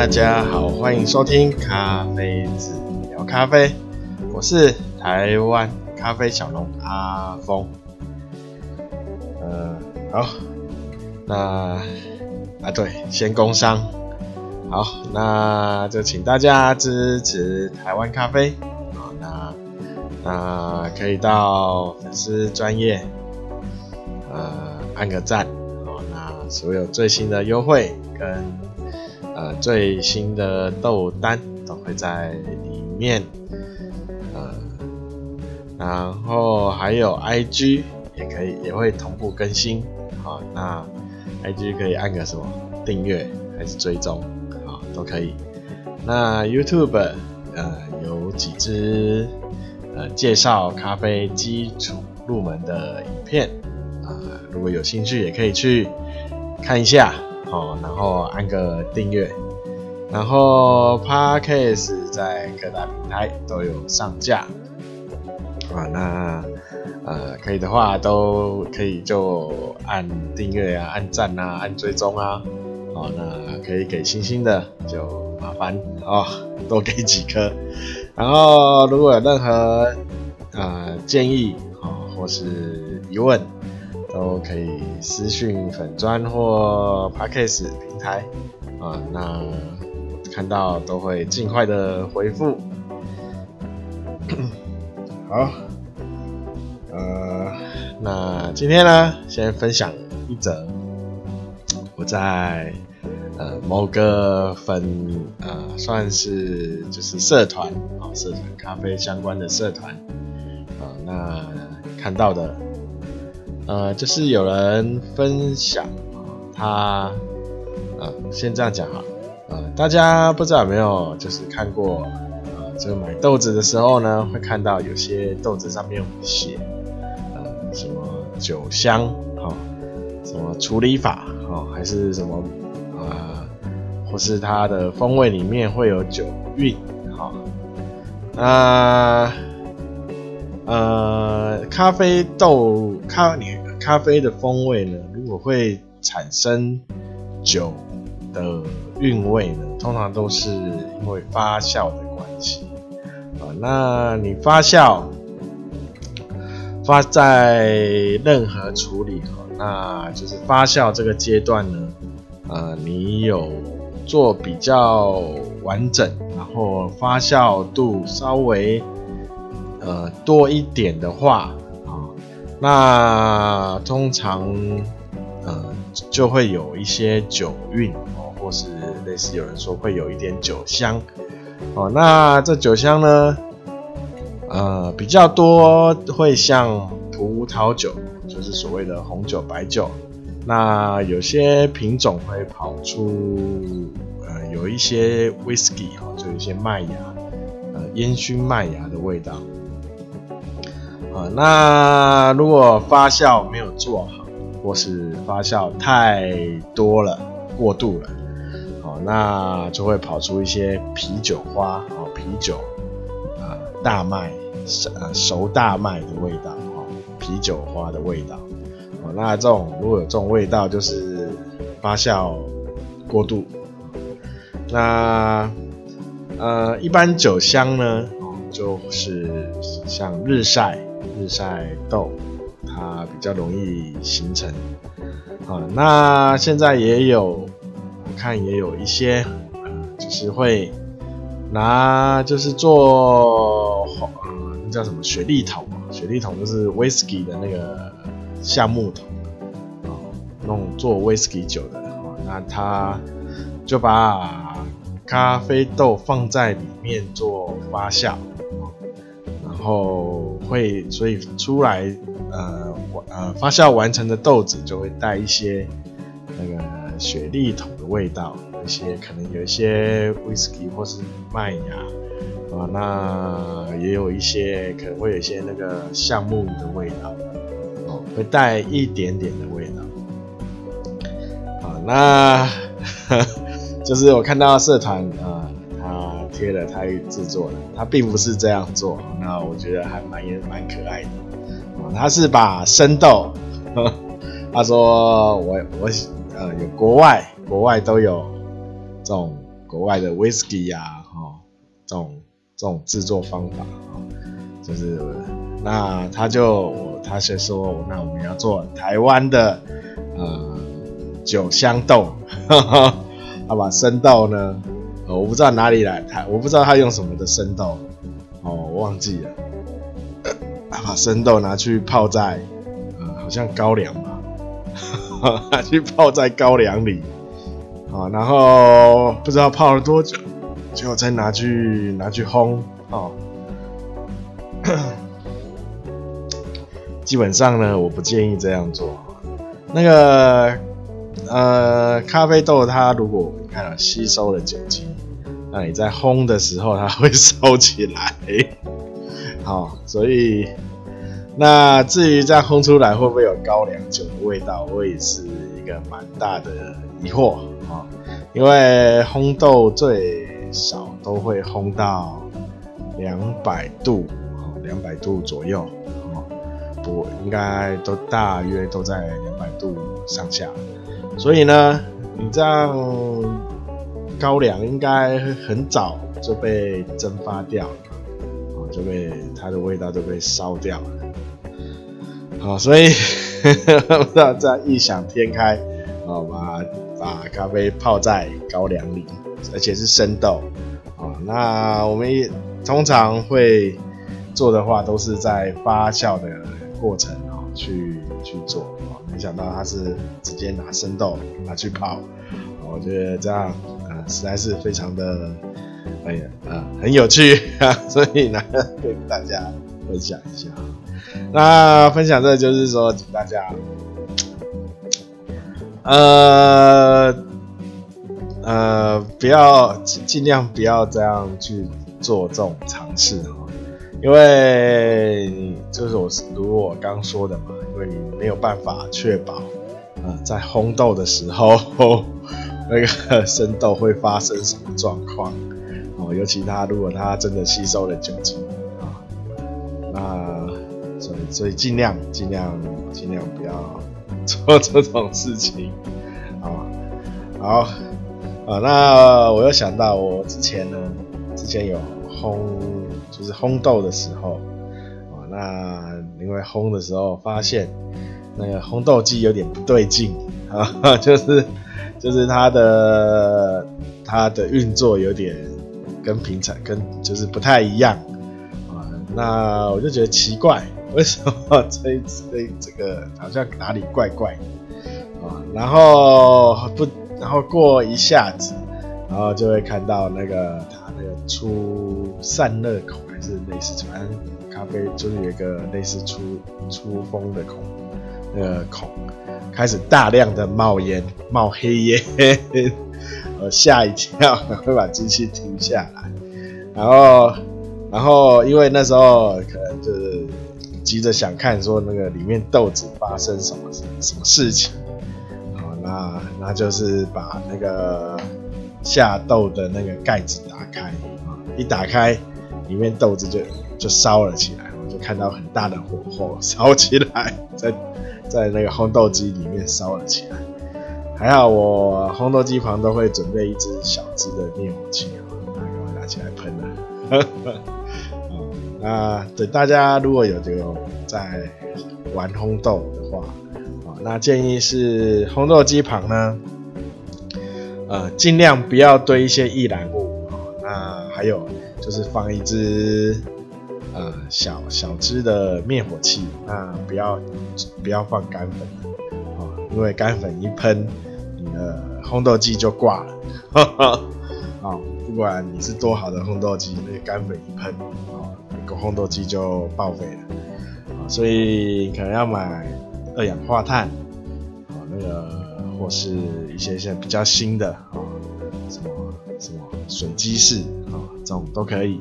大家好，欢迎收听咖啡子聊咖啡，我是台湾咖啡小龙阿峰。呃，好，那啊对，先工商，好，那就请大家支持台湾咖啡，好，那那可以到粉丝专业，呃，按个赞，好，那所有最新的优惠跟。呃，最新的豆单都会在里面，呃，然后还有 IG 也可以，也会同步更新，好，那 IG 可以按个什么订阅还是追踪，好，都可以。那 YouTube 呃有几支呃介绍咖啡基础入门的影片啊，呃，如果有兴趣也可以去看一下。哦，然后按个订阅，然后 Podcast 在各大平台都有上架，啊，那呃可以的话都可以就按订阅啊，按赞啊，按追踪啊，哦，那可以给星星的就麻烦哦，多给几颗，然后如果有任何呃建议哦或是疑问。都可以私讯粉砖或 Podcast 平台啊，那看到都会尽快的回复。好，呃，那今天呢，先分享一则我在呃某个粉呃算是就是社团啊，社团咖啡相关的社团啊，那看到的。呃，就是有人分享他，呃，先这样讲哈，呃，大家不知道有没有就是看过，呃，这个买豆子的时候呢，会看到有些豆子上面写，呃，什么酒香，哈，什么处理法，哈，还是什么，啊，或是它的风味里面会有酒韵，哈，那。呃咖啡豆咖你咖啡的风味呢，如果会产生酒的韵味呢，通常都是因为发酵的关系啊。那你发酵发在任何处理哈，那就是发酵这个阶段呢，呃，你有做比较完整，然后发酵度稍微。呃，多一点的话，啊，那通常呃就会有一些酒韵哦，或是类似有人说会有一点酒香哦。那这酒香呢，呃比较多会像葡萄酒，就是所谓的红酒、白酒。那有些品种会跑出呃有一些 whisky 哈，就有一些麦芽呃烟熏麦芽的味道。啊，那如果发酵没有做好，或是发酵太多了、过度了，好，那就会跑出一些啤酒花，哦，啤酒啊，大麦，呃，熟大麦的味道，哦，啤酒花的味道，哦，那这种如果有这种味道，就是发酵过度。那呃，一般酒香呢，就是像日晒。日晒豆，它比较容易形成。啊，那现在也有，我看也有一些，就是会拿，就是做，呃，那叫什么雪莉桶？雪莉桶就是 whisky 的那个橡木桶，啊，弄做 whisky 酒的。啊，那他就把咖啡豆放在里面做发酵，然后。会，所以出来，呃，呃，发酵完成的豆子就会带一些那个雪莉桶的味道，有一些可能有一些 whisky 或是麦芽，啊，那也有一些可能会有一些那个橡木的味道，哦，会带一点点的味道，啊，那呵 就是我看到社团啊。贴了他制作的，他并不是这样做，那我觉得还蛮也蛮可爱的。他是把生豆，他说我我呃有国外国外都有这种国外的 whisky 啊，哦，这种这种制作方法啊，就是那他就他先说，那我们要做台湾的呃酒香豆，他把生豆呢，我不知道哪里来，他我不知道他用什么的生豆，哦，我忘记了，他把生豆拿去泡在，呃，好像高粱吧，拿去泡在高粱里。啊，然后不知道泡了多久，结果再拿去拿去烘哦。基本上呢，我不建议这样做。那个呃，咖啡豆它如果看了吸收了酒精，那你在烘的时候它会烧起来。好，所以那至于这样烘出来会不会有高粱酒的味道，我也是一个蛮大的疑惑啊。因为烘豆最少都会烘到两百度，两百度左右，不应该都大约都在两百度上下。所以呢，你这样高粱应该很早就被蒸发掉了，就被它的味道就被烧掉了。好，所以呵呵 不知道这样异想天开，好吧。把咖啡泡在高粱里，而且是生豆啊。那我们也通常会做的话，都是在发酵的过程啊去去做。没想到他是直接拿生豆拿去泡，我觉得这样啊实在是非常的哎呀啊很有趣啊，所以呢跟大家分享一下。那分享这就是说，请大家。呃呃，不要尽尽量不要这样去做这种尝试哈，因为就是我如我刚说的嘛，为你没有办法确保呃在烘豆的时候 那个生豆会发生什么状况哦，尤其它如果它真的吸收了酒精啊，那所以所以尽量尽量尽量不要。做这种事情，啊，好，啊，那我又想到，我之前呢，之前有烘，就是烘豆的时候，那因为烘的时候发现那个烘豆机有点不对劲啊，就是就是它的它的运作有点跟平常跟就是不太一样啊，那我就觉得奇怪。为什么这这这个好像哪里怪怪的啊？然后不，然后过一下子，然后就会看到那个它那个出散热孔还是类似，反正咖啡就是有一个类似出出风的孔，那个孔开始大量的冒烟，冒黑烟，我吓一跳，会把机器停下来，然后然后因为那时候可能就是。急着想看说那个里面豆子发生什么什么事情，好，那那就是把那个下豆的那个盖子打开啊，一打开里面豆子就就烧了起来，我就看到很大的火候烧起来，在在那个烘豆机里面烧了起来。还好我烘豆机旁都会准备一支小支的灭火器啊，那给我拿起来喷了。那等大家如果有有在玩烘豆的话，啊，那建议是烘豆机旁呢，呃，尽量不要堆一些易燃物啊。那还有就是放一支呃小小支的灭火器，那不要不要放干粉啊，因为干粉一喷，你的烘豆机就挂了。啊，不管你是多好的烘豆机，那个干粉一喷啊。烘豆机就报废了，啊所以可能要买二氧化碳，啊，那个或是一些些比较新的啊，什么什么水基式啊，这种都可以，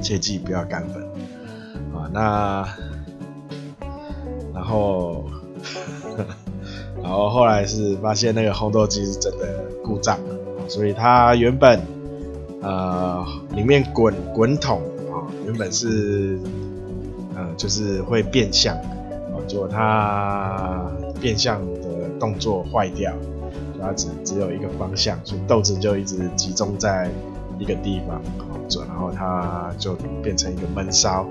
切记不要干粉啊。那然后然后后来是发现那个烘豆机是真的故障了，所以它原本呃里面滚滚筒啊。原本是，呃，就是会变相，哦，结果它变相的动作坏掉，它只只有一个方向，所以豆子就一直集中在一个地方，然后它就变成一个闷烧。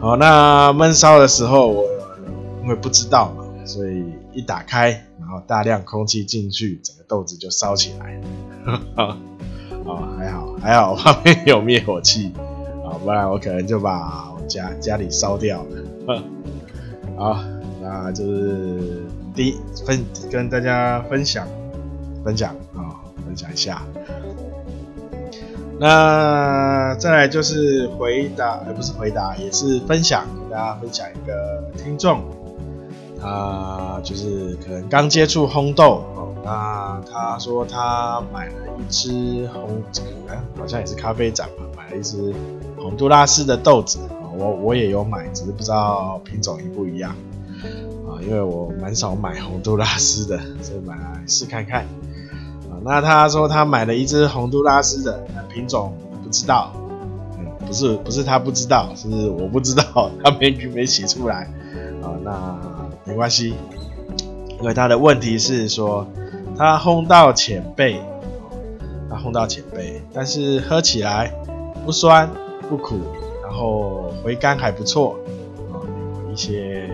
好，那闷烧的时候，我因为不知道，所以一打开，然后大量空气进去，整个豆子就烧起来了。啊，还好还好，旁边有灭火器，啊，不然我可能就把我家家里烧掉了。好，那就是第一分跟大家分享分享啊，分享一下。那再来就是回答，而不是回答，也是分享，给大家分享一个听众，他就是可能刚接触烘豆哦，那他说他买了一支红，哎，好像也是咖啡展吧，买了一支洪都拉斯的豆子，我我也有买，只是不知道品种一不一样啊，因为我蛮少买洪都拉斯的，所以买来试看看。那他说他买了一只洪都拉斯的品种不知道，嗯，不是不是他不知道，是我不知道，他没没写出来啊。那没关系，因为他的问题是说他烘到浅焙，他烘到浅焙，但是喝起来不酸不苦，然后回甘还不错啊，一些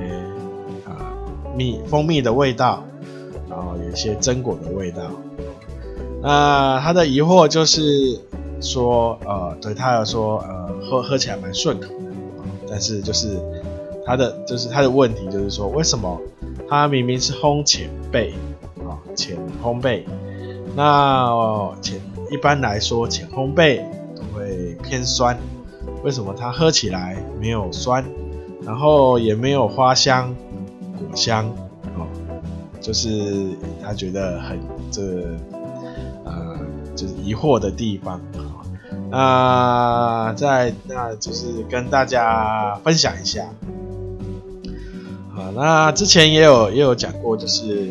啊蜜蜂蜜的味道，然后有一些榛果的味道。那他的疑惑就是说，呃，对他来说，呃，喝喝起来蛮顺口的，但是就是他的就是他的问题就是说，为什么他明明是烘浅焙啊，浅烘焙，那浅一般来说浅烘焙都会偏酸，为什么他喝起来没有酸，然后也没有花香、果香，哦，就是他觉得很这。就是疑惑的地方啊，那在那就是跟大家分享一下，好，那之前也有也有讲过，就是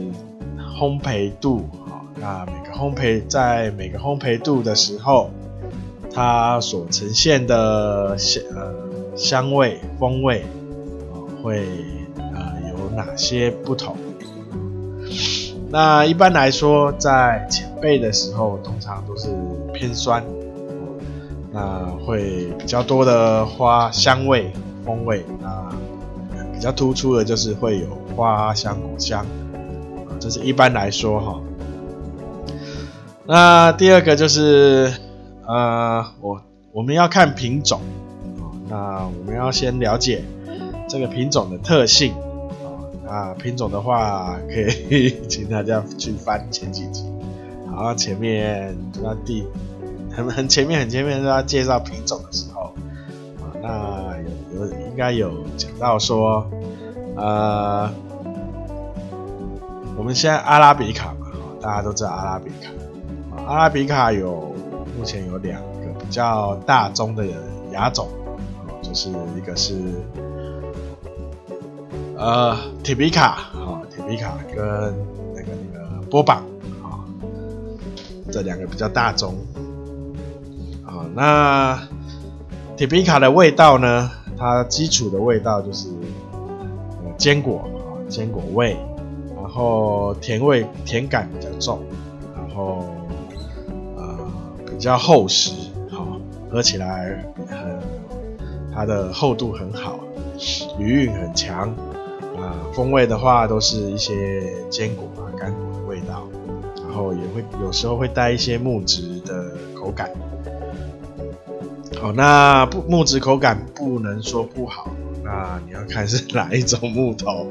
烘焙度，啊，那每个烘焙在每个烘焙度的时候，它所呈现的香呃香味风味啊会呃有哪些不同？那一般来说，在浅焙的时候，通常都是偏酸，那会比较多的花香味、风味，那比较突出的就是会有花香、果香，这是一般来说哈。那第二个就是，呃，我我们要看品种，那我们要先了解这个品种的特性。啊，品种的话，可以请大家去翻前几集。好，前面那第很很前面很前面，他介绍品种的时候，啊，那有有应该有讲到说，呃，我们现在阿拉比卡嘛，大家都知道阿拉比卡。阿拉比卡有目前有两个比较大宗的亚种，就是一个是。呃，铁皮卡啊，铁皮卡跟那个那个波榜啊，这两个比较大众啊。那铁皮卡的味道呢？它基础的味道就是坚果啊，坚果味，然后甜味甜感比较重，然后呃比较厚实，好，喝起来很它的厚度很好，余韵很强。风味的话都是一些坚果啊、干果的味道，然后也会有时候会带一些木质的口感。好，那不木质口感不能说不好，那你要看是哪一种木头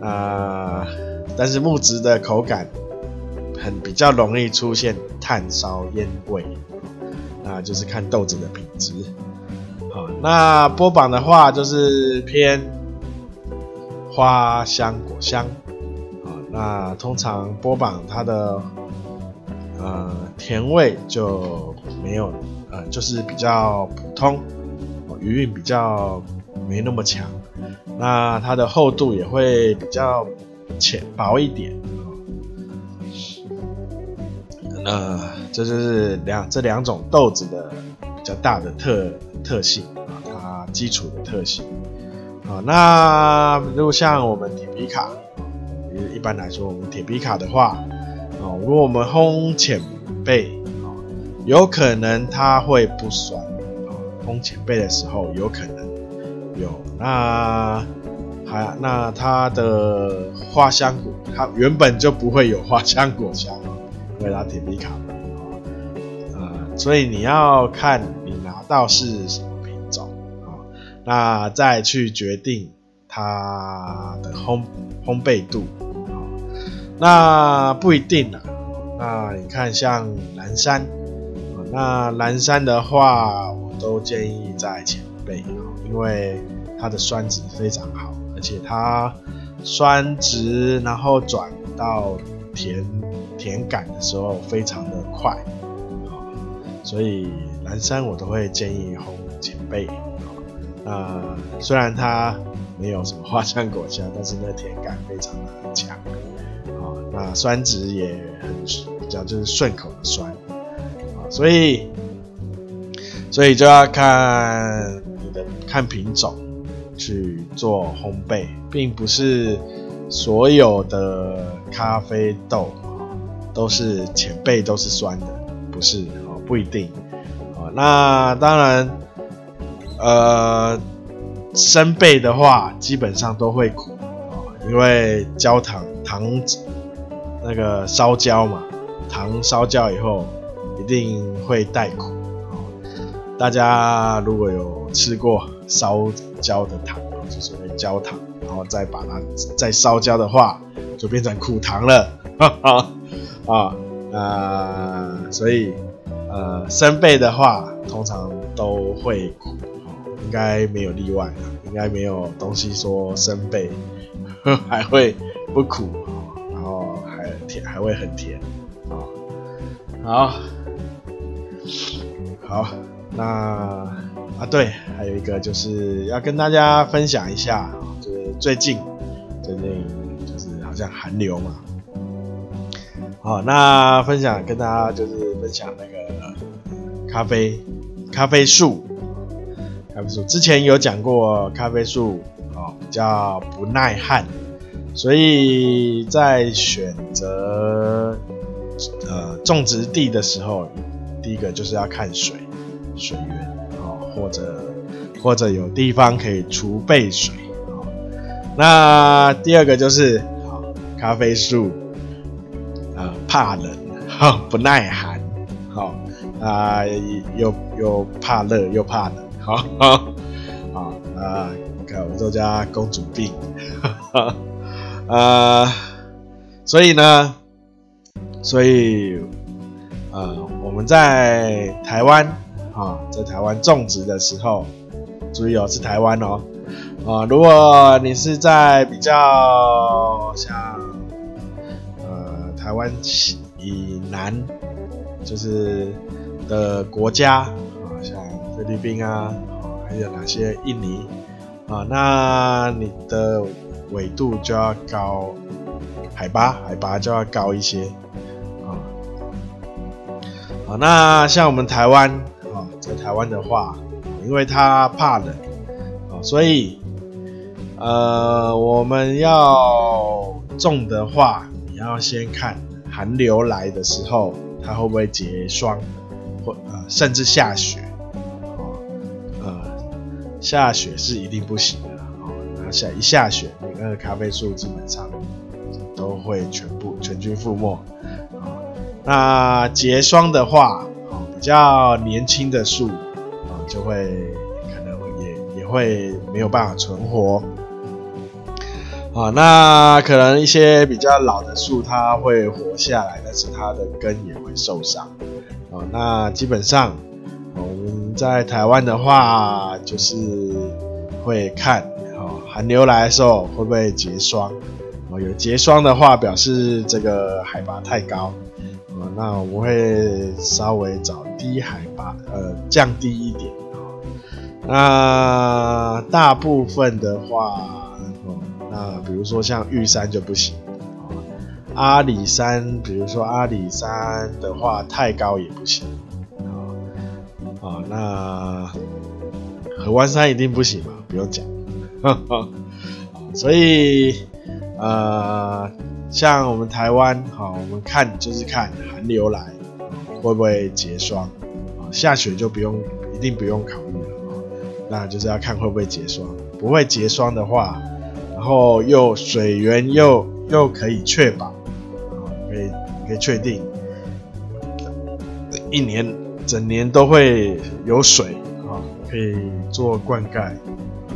啊啊，但是木质的口感很比较容易出现炭烧烟味，那就是看豆子的品质。好，那波榜的话就是偏。花香果香，啊，那通常波榜它的呃甜味就没有，呃，就是比较普通，余韵比较没那么强，那它的厚度也会比较浅薄一点，呃这就是两这两种豆子的比较大的特特性啊，它基础的特性。啊，那如果像我们铁皮卡，一般来说，我们铁皮卡的话，哦，如果我们烘浅焙，哦，有可能它会不酸，哦，烘浅焙的时候有可能有。那还那它的花香果，它原本就不会有花香果香，因为它铁皮卡嘛，呃，所以你要看你拿到是，那再去决定。它的烘烘焙度啊，那不一定啊。那你看像蓝山，那蓝山的话，我都建议在前焙，因为它的酸值非常好，而且它酸值然后转到甜甜感的时候非常的快，所以蓝山我都会建议烘前焙啊。那虽然它没有什么花香果香，但是那甜感非常的强，啊，那酸值也很比较就是顺口的酸，啊，所以所以就要看你的看品种去做烘焙，并不是所有的咖啡豆啊都是前焙都是酸的，不是哦，不一定，啊，那当然，呃。生焙的话，基本上都会苦啊，因为焦糖糖那个烧焦嘛，糖烧焦以后一定会带苦。大家如果有吃过烧焦的糖，就是焦糖，然后再把它再烧焦的话，就变成苦糖了，哈 哈啊，呃，所以呃，生焙的话通常都会苦。应该没有例外，应该没有东西说生背还会不苦，然后还甜，还会很甜啊。好，好，那啊对，还有一个就是要跟大家分享一下，就是最近最近就是好像寒流嘛，好，那分享跟大家就是分享那个咖啡咖啡树。咖啡树之前有讲过，咖啡树啊比较不耐旱，所以在选择呃种植地的时候，第一个就是要看水水源啊，或者或者有地方可以储备水啊。那第二个就是啊咖啡树啊怕冷哈不耐寒，好啊又又怕热又怕冷。好好好啊！你看，我们都叫公主病，啊、所以呢，所以呃，我们在台湾啊，在台湾种植的时候，注意哦，是台湾哦，啊，如果你是在比较像呃台湾以南，就是的国家，菲律宾啊，还有哪些？印尼啊，那你的纬度就要高，海拔海拔就要高一些啊。好，那像我们台湾啊，在台湾的话，因为它怕冷啊，所以呃，我们要种的话，你要先看寒流来的时候，它会不会结霜，或呃，甚至下雪。下雪是一定不行的哦，那下一下雪，你那个咖啡树基本上都会全部全军覆没啊。那结霜的话，哦比较年轻的树啊，就会可能也也会没有办法存活啊。那可能一些比较老的树，它会活下来，但是它的根也会受伤啊。那基本上。在台湾的话，就是会看哦，寒流来的时候会不会结霜哦？有结霜的话，表示这个海拔太高哦。那我们会稍微找低海拔，呃，降低一点。那大部分的话，哦，那比如说像玉山就不行哦。阿里山，比如说阿里山的话，太高也不行。啊，那合欢山一定不行嘛，不用讲。所以，呃，像我们台湾，好，我们看就是看寒流来会不会结霜啊，下雪就不用一定不用考虑了啊，那就是要看会不会结霜，不会结霜的话，然后又水源又又可以确保，可以可以确定一年整年都会有水啊，可以做灌溉，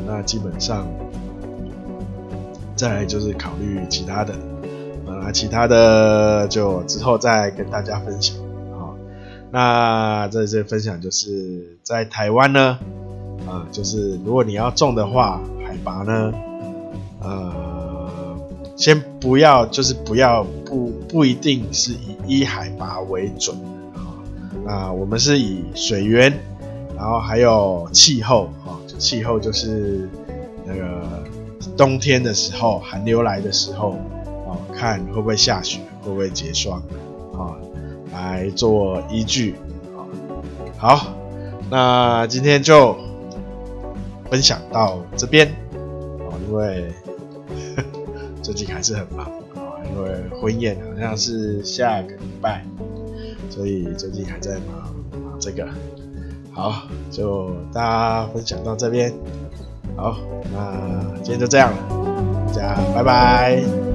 那基本上。再来就是考虑其他的，啊，其他的就之后再跟大家分享。好，那在这分享就是在台湾呢，啊，就是如果你要种的话，海拔呢，呃，先不要，就是不要不不一定是以依海拔为准，那我们是以水源，然后还有气候，啊，就气候就是那个。冬天的时候，寒流来的时候，啊，看会不会下雪，会不会结霜，啊、来做依据，啊、好，那今天就分享到这边，啊，因为 最近还是很忙，啊、因为婚宴好像是下个礼拜，所以最近还在忙忙这个，好，就大家分享到这边。好，那今天就这样了，大家拜拜。